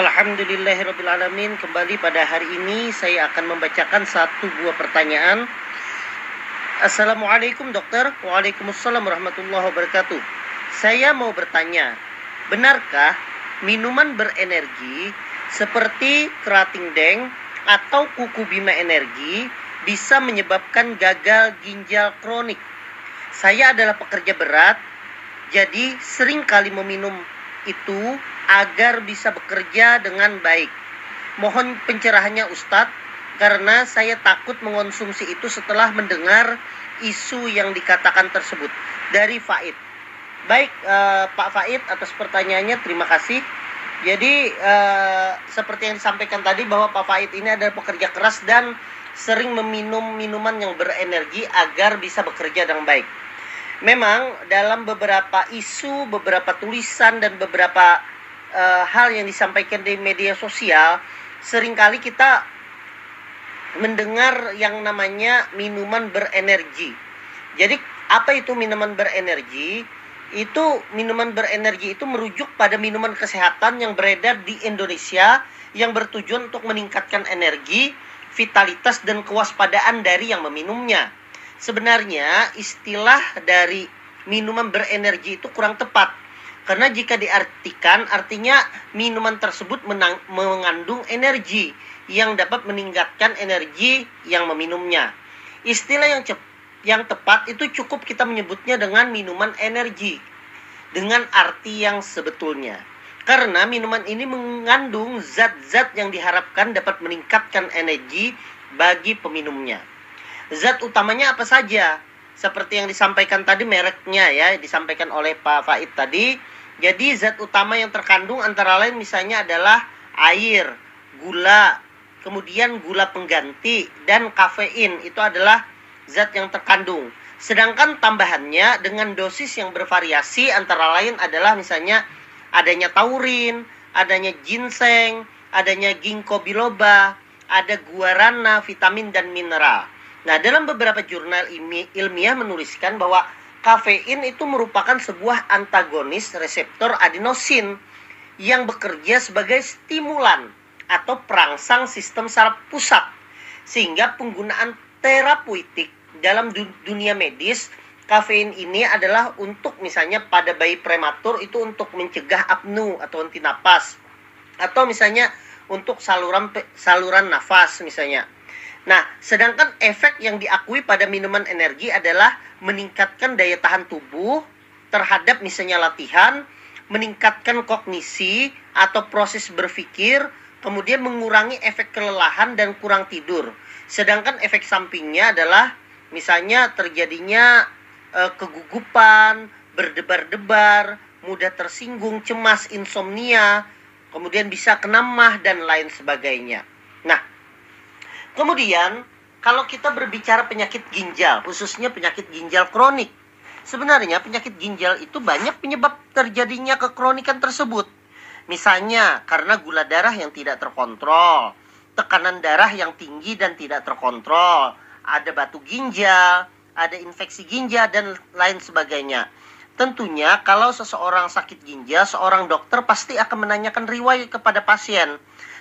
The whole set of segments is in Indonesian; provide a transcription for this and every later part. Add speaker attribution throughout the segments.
Speaker 1: Alhamdulillahirrabbilalamin Kembali pada hari ini saya akan membacakan satu buah pertanyaan. Assalamualaikum dokter. Waalaikumsalam warahmatullahi wabarakatuh. Saya mau bertanya Benarkah minuman berenergi seperti kerating deng atau kuku bima energi bisa menyebabkan gagal ginjal kronik? Saya adalah pekerja berat jadi sering kali meminum itu agar bisa bekerja dengan baik. Mohon pencerahannya Ustadz karena saya takut mengonsumsi itu setelah mendengar isu yang dikatakan tersebut dari Faid. Baik uh, Pak Faid atas pertanyaannya terima kasih. Jadi uh, seperti yang disampaikan tadi bahwa Pak Faid ini adalah pekerja keras dan sering meminum minuman yang berenergi agar bisa bekerja dengan baik memang dalam beberapa isu, beberapa tulisan dan beberapa uh, hal yang disampaikan di media sosial, sering kali kita mendengar yang namanya minuman berenergi. Jadi apa itu minuman berenergi? Itu minuman berenergi itu merujuk pada minuman kesehatan yang beredar di Indonesia yang bertujuan untuk meningkatkan energi, vitalitas dan kewaspadaan dari yang meminumnya sebenarnya istilah dari minuman berenergi itu kurang tepat. Karena jika diartikan artinya minuman tersebut menang, mengandung energi yang dapat meningkatkan energi yang meminumnya. Istilah yang cep, yang tepat itu cukup kita menyebutnya dengan minuman energi dengan arti yang sebetulnya. Karena minuman ini mengandung zat-zat yang diharapkan dapat meningkatkan energi bagi peminumnya. Zat utamanya apa saja? Seperti yang disampaikan tadi mereknya ya, disampaikan oleh Pak Faid tadi. Jadi zat utama yang terkandung antara lain misalnya adalah air, gula, kemudian gula pengganti dan kafein. Itu adalah zat yang terkandung. Sedangkan tambahannya dengan dosis yang bervariasi antara lain adalah misalnya adanya taurin, adanya ginseng, adanya ginkgo biloba, ada guarana, vitamin dan mineral. Nah, dalam beberapa jurnal ilmiah menuliskan bahwa kafein itu merupakan sebuah antagonis reseptor adenosin yang bekerja sebagai stimulan atau perangsang sistem saraf pusat sehingga penggunaan terapeutik dalam dunia medis kafein ini adalah untuk misalnya pada bayi prematur itu untuk mencegah apnu atau henti napas atau misalnya untuk saluran saluran nafas misalnya Nah, sedangkan efek yang diakui pada minuman energi adalah meningkatkan daya tahan tubuh terhadap misalnya latihan, meningkatkan kognisi atau proses berpikir, kemudian mengurangi efek kelelahan dan kurang tidur. Sedangkan efek sampingnya adalah misalnya terjadinya e, kegugupan, berdebar-debar, mudah tersinggung, cemas, insomnia, kemudian bisa kenamah dan lain sebagainya. Nah, Kemudian, kalau kita berbicara penyakit ginjal, khususnya penyakit ginjal kronik, sebenarnya penyakit ginjal itu banyak penyebab terjadinya kekronikan tersebut. Misalnya karena gula darah yang tidak terkontrol, tekanan darah yang tinggi dan tidak terkontrol, ada batu ginjal, ada infeksi ginjal dan lain sebagainya. Tentunya kalau seseorang sakit ginjal, seorang dokter pasti akan menanyakan riwayat kepada pasien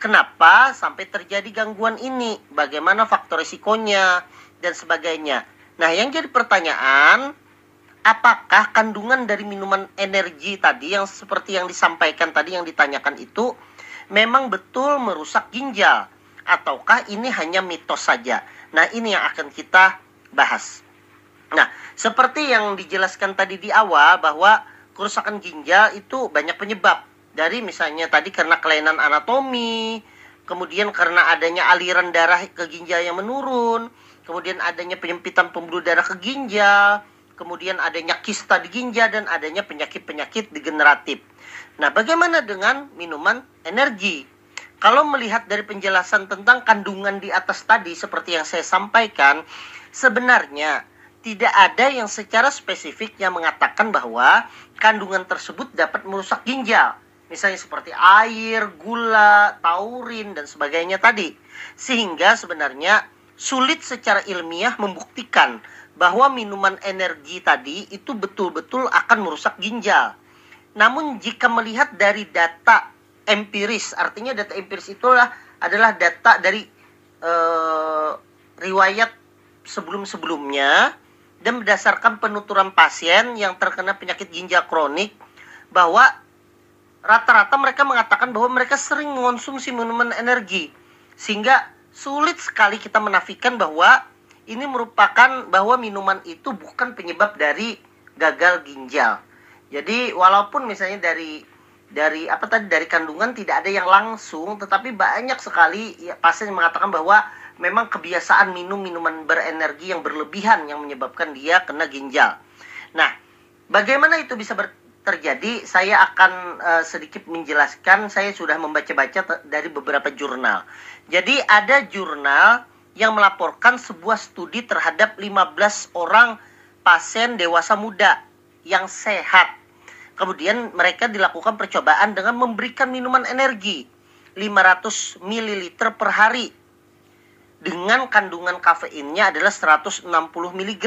Speaker 1: Kenapa sampai terjadi gangguan ini? Bagaimana faktor risikonya dan sebagainya. Nah, yang jadi pertanyaan, apakah kandungan dari minuman energi tadi yang seperti yang disampaikan tadi yang ditanyakan itu memang betul merusak ginjal ataukah ini hanya mitos saja? Nah, ini yang akan kita bahas. Nah, seperti yang dijelaskan tadi di awal bahwa kerusakan ginjal itu banyak penyebab dari misalnya tadi karena kelainan anatomi, kemudian karena adanya aliran darah ke ginjal yang menurun, kemudian adanya penyempitan pembuluh darah ke ginjal, kemudian adanya kista di ginjal dan adanya penyakit-penyakit degeneratif. Nah, bagaimana dengan minuman energi? Kalau melihat dari penjelasan tentang kandungan di atas tadi seperti yang saya sampaikan, sebenarnya tidak ada yang secara spesifik yang mengatakan bahwa kandungan tersebut dapat merusak ginjal misalnya seperti air, gula, taurin dan sebagainya tadi. Sehingga sebenarnya sulit secara ilmiah membuktikan bahwa minuman energi tadi itu betul-betul akan merusak ginjal. Namun jika melihat dari data empiris, artinya data empiris itulah adalah data dari uh, riwayat sebelum-sebelumnya dan berdasarkan penuturan pasien yang terkena penyakit ginjal kronik bahwa rata-rata mereka mengatakan bahwa mereka sering mengonsumsi minuman energi sehingga sulit sekali kita menafikan bahwa ini merupakan bahwa minuman itu bukan penyebab dari gagal ginjal. Jadi walaupun misalnya dari dari apa tadi dari kandungan tidak ada yang langsung, tetapi banyak sekali ya, pasien mengatakan bahwa memang kebiasaan minum minuman berenergi yang berlebihan yang menyebabkan dia kena ginjal. Nah, bagaimana itu bisa ber, terjadi? Saya akan uh, sedikit menjelaskan. Saya sudah membaca-baca dari beberapa jurnal. Jadi ada jurnal yang melaporkan sebuah studi terhadap 15 orang pasien dewasa muda yang sehat. Kemudian mereka dilakukan percobaan dengan memberikan minuman energi 500 ml per hari dengan kandungan kafeinnya adalah 160 mg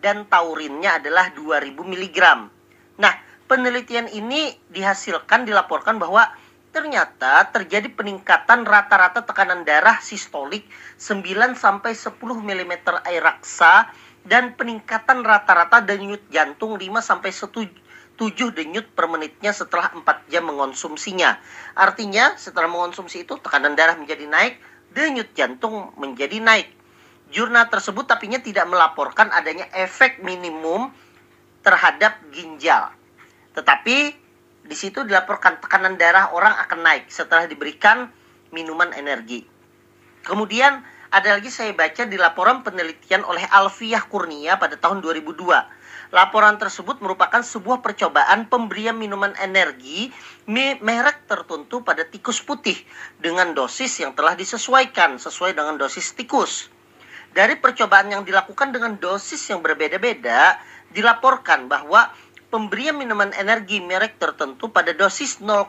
Speaker 1: dan taurinnya adalah 2000 mg. Nah, penelitian ini dihasilkan dilaporkan bahwa ternyata terjadi peningkatan rata-rata tekanan darah sistolik 9 sampai 10 mm air raksa dan peningkatan rata-rata denyut jantung 5 sampai 7 denyut per menitnya setelah 4 jam mengonsumsinya. Artinya setelah mengonsumsi itu tekanan darah menjadi naik, denyut jantung menjadi naik. Jurnal tersebut tapinya tidak melaporkan adanya efek minimum terhadap ginjal. Tetapi di situ dilaporkan tekanan darah orang akan naik setelah diberikan minuman energi. Kemudian ada lagi saya baca di laporan penelitian oleh Alfiah Kurnia pada tahun 2002. Laporan tersebut merupakan sebuah percobaan pemberian minuman energi merek tertentu pada tikus putih dengan dosis yang telah disesuaikan sesuai dengan dosis tikus. Dari percobaan yang dilakukan dengan dosis yang berbeda-beda, dilaporkan bahwa pemberian minuman energi merek tertentu pada dosis 0,05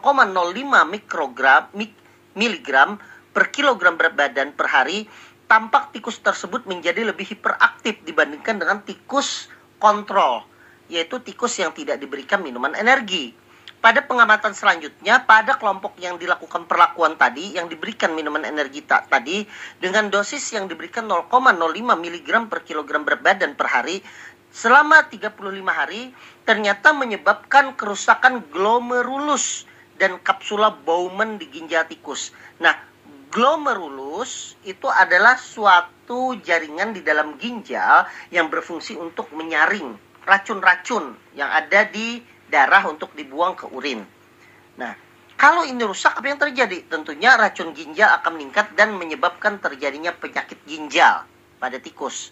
Speaker 1: mikrogram mik, miligram per kilogram berat badan per hari, tampak tikus tersebut menjadi lebih hiperaktif dibandingkan dengan tikus kontrol, yaitu tikus yang tidak diberikan minuman energi. Pada pengamatan selanjutnya, pada kelompok yang dilakukan perlakuan tadi, yang diberikan minuman energi tak tadi, dengan dosis yang diberikan 0,05 mg per kilogram berat badan per hari, selama 35 hari ternyata menyebabkan kerusakan glomerulus dan kapsula Bowman di ginjal tikus. Nah, glomerulus itu adalah suatu jaringan di dalam ginjal yang berfungsi untuk menyaring racun-racun yang ada di darah untuk dibuang ke urin. Nah, kalau ini rusak, apa yang terjadi? Tentunya racun ginjal akan meningkat dan menyebabkan terjadinya penyakit ginjal pada tikus.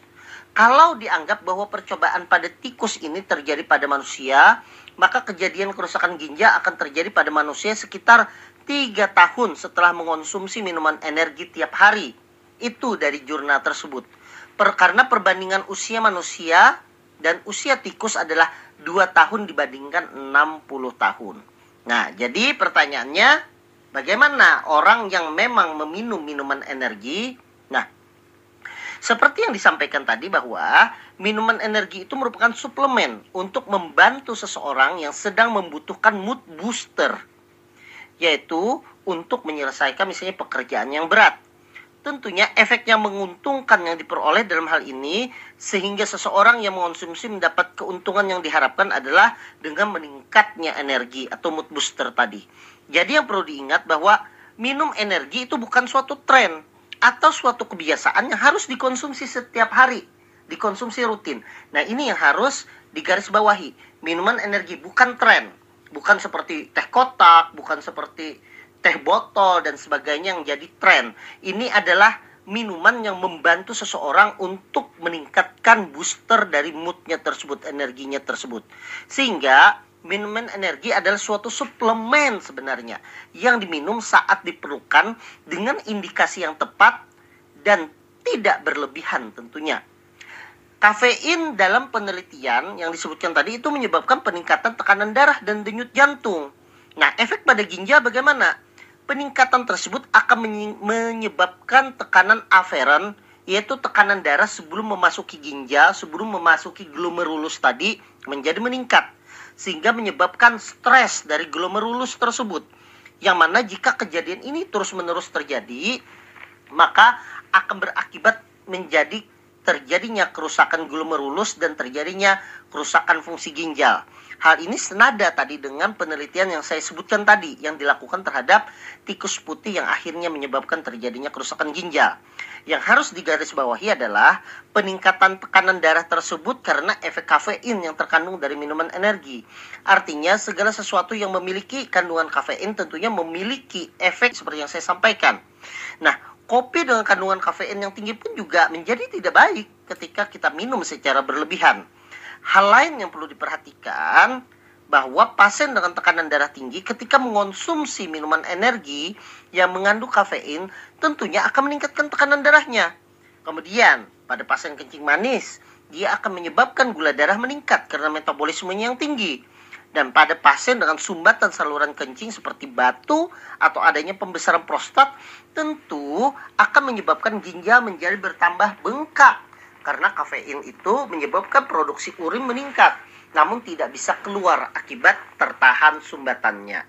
Speaker 1: Kalau dianggap bahwa percobaan pada tikus ini terjadi pada manusia, maka kejadian kerusakan ginjal akan terjadi pada manusia sekitar tiga tahun setelah mengonsumsi minuman energi tiap hari. Itu dari jurnal tersebut. Per, karena perbandingan usia manusia dan usia tikus adalah dua tahun dibandingkan 60 tahun. Nah, jadi pertanyaannya, bagaimana orang yang memang meminum minuman energi? Nah, seperti yang disampaikan tadi bahwa minuman energi itu merupakan suplemen untuk membantu seseorang yang sedang membutuhkan mood booster. Yaitu untuk menyelesaikan misalnya pekerjaan yang berat. Tentunya efek yang menguntungkan yang diperoleh dalam hal ini sehingga seseorang yang mengonsumsi mendapat keuntungan yang diharapkan adalah dengan meningkatnya energi atau mood booster tadi. Jadi yang perlu diingat bahwa minum energi itu bukan suatu tren, atau suatu kebiasaan yang harus dikonsumsi setiap hari, dikonsumsi rutin. Nah, ini yang harus digarisbawahi. Minuman energi bukan tren, bukan seperti teh kotak, bukan seperti teh botol dan sebagainya yang jadi tren. Ini adalah minuman yang membantu seseorang untuk meningkatkan booster dari moodnya tersebut, energinya tersebut. Sehingga minuman energi adalah suatu suplemen sebenarnya yang diminum saat diperlukan dengan indikasi yang tepat dan tidak berlebihan tentunya. Kafein dalam penelitian yang disebutkan tadi itu menyebabkan peningkatan tekanan darah dan denyut jantung. Nah, efek pada ginjal bagaimana? Peningkatan tersebut akan menyebabkan tekanan aferen yaitu tekanan darah sebelum memasuki ginjal, sebelum memasuki glomerulus tadi menjadi meningkat sehingga menyebabkan stres dari glomerulus tersebut. Yang mana jika kejadian ini terus-menerus terjadi, maka akan berakibat menjadi terjadinya kerusakan glomerulus dan terjadinya kerusakan fungsi ginjal. Hal ini senada tadi dengan penelitian yang saya sebutkan tadi yang dilakukan terhadap tikus putih yang akhirnya menyebabkan terjadinya kerusakan ginjal. Yang harus digarisbawahi adalah peningkatan tekanan darah tersebut karena efek kafein yang terkandung dari minuman energi. Artinya segala sesuatu yang memiliki kandungan kafein tentunya memiliki efek seperti yang saya sampaikan. Nah, kopi dengan kandungan kafein yang tinggi pun juga menjadi tidak baik ketika kita minum secara berlebihan. Hal lain yang perlu diperhatikan bahwa pasien dengan tekanan darah tinggi ketika mengonsumsi minuman energi yang mengandung kafein tentunya akan meningkatkan tekanan darahnya. Kemudian, pada pasien kencing manis, dia akan menyebabkan gula darah meningkat karena metabolismenya yang tinggi. Dan pada pasien dengan sumbatan saluran kencing seperti batu atau adanya pembesaran prostat, tentu akan menyebabkan ginjal menjadi bertambah bengkak karena kafein itu menyebabkan produksi urin meningkat namun tidak bisa keluar akibat tertahan sumbatannya.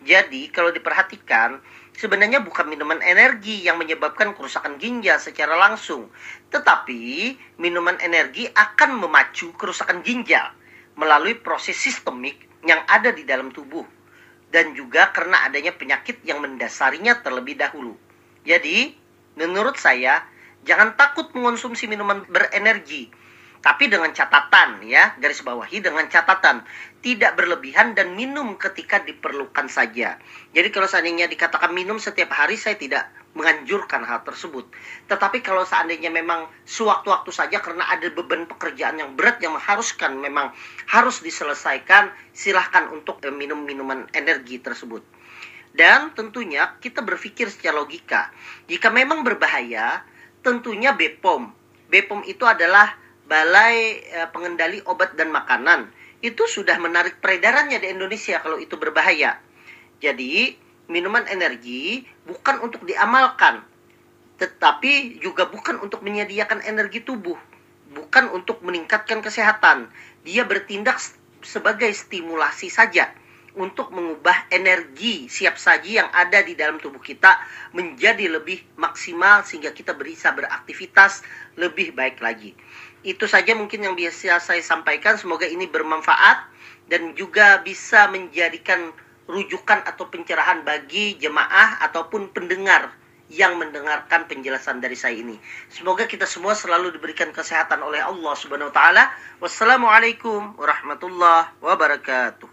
Speaker 1: Jadi kalau diperhatikan sebenarnya bukan minuman energi yang menyebabkan kerusakan ginjal secara langsung, tetapi minuman energi akan memacu kerusakan ginjal melalui proses sistemik yang ada di dalam tubuh dan juga karena adanya penyakit yang mendasarinya terlebih dahulu. Jadi, menurut saya Jangan takut mengonsumsi minuman berenergi. Tapi dengan catatan ya, garis bawahi dengan catatan tidak berlebihan dan minum ketika diperlukan saja. Jadi kalau seandainya dikatakan minum setiap hari saya tidak menganjurkan hal tersebut. Tetapi kalau seandainya memang sewaktu-waktu saja karena ada beban pekerjaan yang berat yang mengharuskan memang harus diselesaikan, silahkan untuk minum minuman energi tersebut. Dan tentunya kita berpikir secara logika. Jika memang berbahaya, tentunya BPOM. BPOM itu adalah Balai eh, Pengendali Obat dan Makanan. Itu sudah menarik peredarannya di Indonesia kalau itu berbahaya. Jadi, minuman energi bukan untuk diamalkan, tetapi juga bukan untuk menyediakan energi tubuh, bukan untuk meningkatkan kesehatan. Dia bertindak sebagai stimulasi saja untuk mengubah energi siap saji yang ada di dalam tubuh kita menjadi lebih maksimal sehingga kita bisa beraktivitas lebih baik lagi. Itu saja mungkin yang biasa saya sampaikan. Semoga ini bermanfaat dan juga bisa menjadikan rujukan atau pencerahan bagi jemaah ataupun pendengar yang mendengarkan penjelasan dari saya ini. Semoga kita semua selalu diberikan kesehatan oleh Allah Subhanahu wa taala. Wassalamualaikum warahmatullahi wabarakatuh.